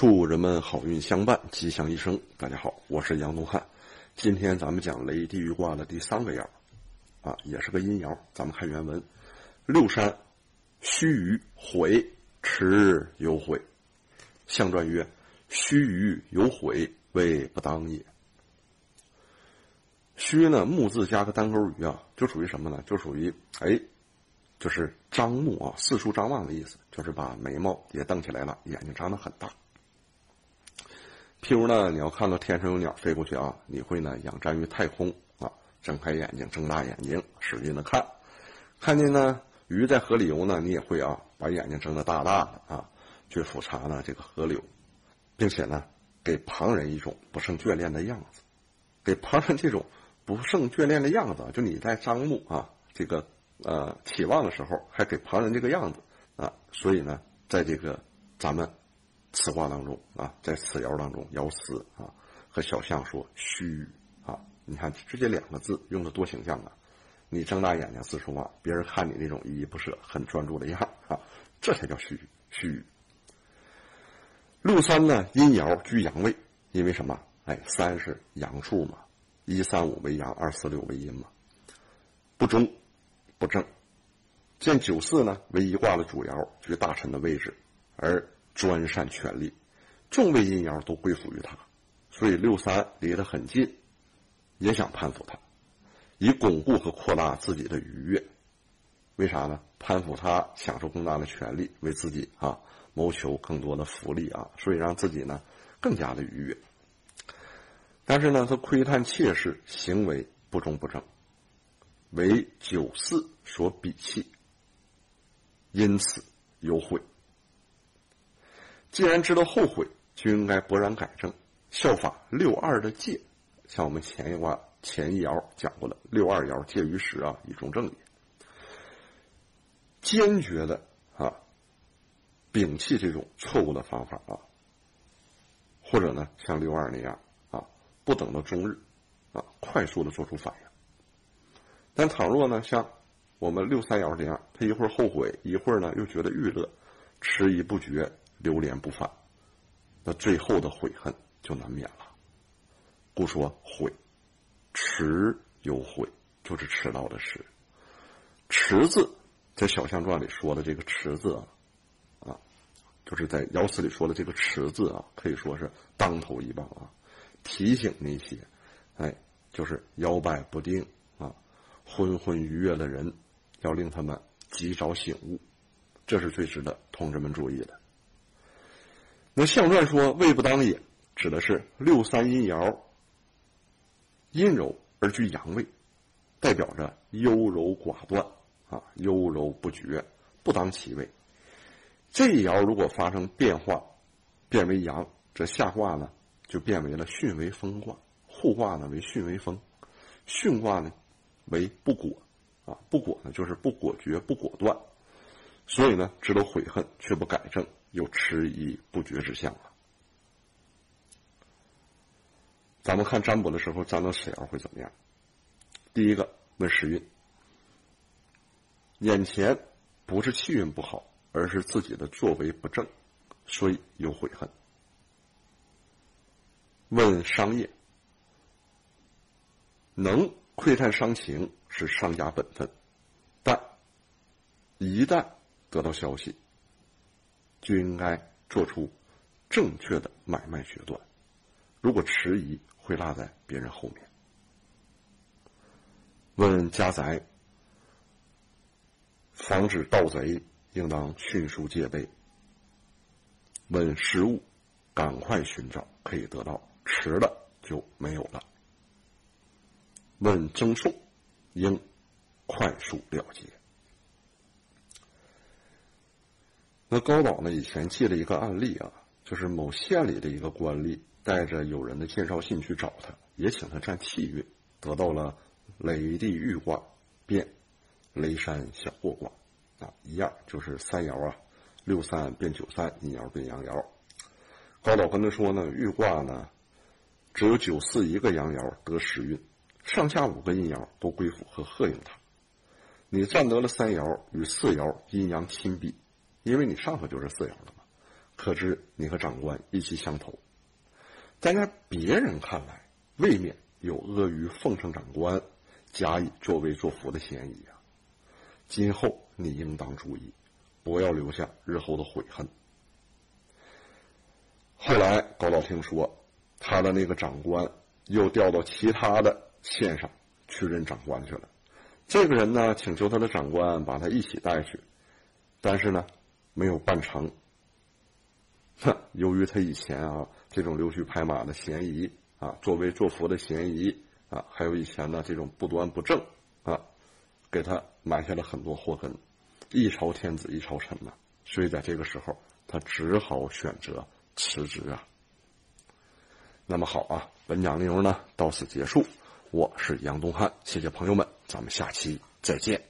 祝人们好运相伴，吉祥一生。大家好，我是杨东汉。今天咱们讲雷地狱卦的第三个爻，啊，也是个阴爻。咱们看原文：六山须臾悔，迟有悔。象传曰：须臾有悔，谓不当也。须呢，木字加个单钩鱼啊，就属于什么呢？就属于哎，就是张目啊，四处张望的意思，就是把眉毛也瞪起来了，眼睛张得很大。譬如呢，你要看到天上有鸟飞过去啊，你会呢仰瞻于太空啊，睁开眼睛，睁大眼睛，使劲的看；看见呢鱼在河里游呢，你也会啊把眼睛睁得大大的啊，去俯察呢这个河流，并且呢给旁人一种不胜眷恋的样子，给旁人这种不胜眷恋的样子，就你在张目啊这个呃期望的时候，还给旁人这个样子啊，所以呢，在这个咱们。此卦当中啊，在此爻当中，爻辞啊和小象说虚啊，你看直接两个字用的多形象啊！你睁大眼睛四处望，别人看你那种依依不舍、很专注的样啊，这才叫虚虚。六三呢，阴爻居阳位，因为什么？哎，三是阳数嘛，一三五为阳，二四六为阴嘛，不中不正。见九四呢为一卦的主爻，居大臣的位置，而。专擅权力，众位阴爻都归附于他，所以六三离得很近，也想攀附他，以巩固和扩大自己的愉悦。为啥呢？攀附他，享受更大的权利，为自己啊谋求更多的福利啊，所以让自己呢更加的愉悦。但是呢，他窥探妾室，行为不忠不正，为九四所鄙弃，因此有悔。既然知道后悔，就应该勃然改正，效法六二的戒。像我们前一卦前一爻讲过的，六二爻戒于时啊，以中正也。坚决的啊，摒弃这种错误的方法啊，或者呢，像六二那样啊，不等到终日啊，快速的做出反应。但倘若呢，像我们六三爻这样，他一会儿后悔，一会儿呢又觉得娱乐，迟疑不决。流连不返，那最后的悔恨就难免了。故说悔，迟有悔，就是迟到的迟。迟字在小象传里说的这个迟字啊，啊，就是在爻辞里说的这个迟字啊，可以说是当头一棒啊，提醒那些，哎，就是摇摆不定啊、昏昏愉悦的人，要令他们及早醒悟，这是最值得同志们注意的。那象传说“位不当也”，指的是六三阴爻阴柔而居阳位，代表着优柔寡断啊，优柔不决，不当其位。这一爻如果发生变化，变为阳，这下卦呢就变为了巽为风卦，互卦呢为巽为风，巽卦呢为不果啊，不果呢就是不果决、不果断，所以呢值得悔恨却不改正。有迟疑不决之象了。咱们看占卜的时候，占到此爻会怎么样？第一个问时运，眼前不是气运不好，而是自己的作为不正，所以有悔恨。问商业，能窥探商情是商家本分，但一旦得到消息。就应该做出正确的买卖决断，如果迟疑，会落在别人后面。问家宅，防止盗贼，应当迅速戒备。问食物，赶快寻找，可以得到；迟了就没有了。问赠送，应快速了结。那高老呢？以前记了一个案例啊，就是某县里的一个官吏带着友人的介绍信去找他，也请他占气运，得到了雷地豫卦变雷山小过卦啊，一样就是三爻啊，六三变九三，阴爻变阳爻。高老跟他说呢，玉卦呢只有九四一个阳爻得时运，上下五个阴爻都归附和贺应他。你占得了三爻与四爻阴阳亲比。因为你上头就是四爻了嘛，可知你和长官意气相投，在那别人看来，未免有阿谀奉承长官、假以作威作福的嫌疑啊！今后你应当注意，不要留下日后的悔恨。后来高老听说，他的那个长官又调到其他的县上去任长官去了。这个人呢，请求他的长官把他一起带去，但是呢，没有办成。哼，由于他以前啊这种溜须拍马的嫌疑啊，作威作福的嫌疑啊，还有以前呢这种不端不正啊，给他埋下了很多祸根。一朝天子一朝臣呐，所以在这个时候，他只好选择。辞职啊！那么好啊，本讲内容呢到此结束。我是杨东汉，谢谢朋友们，咱们下期再见。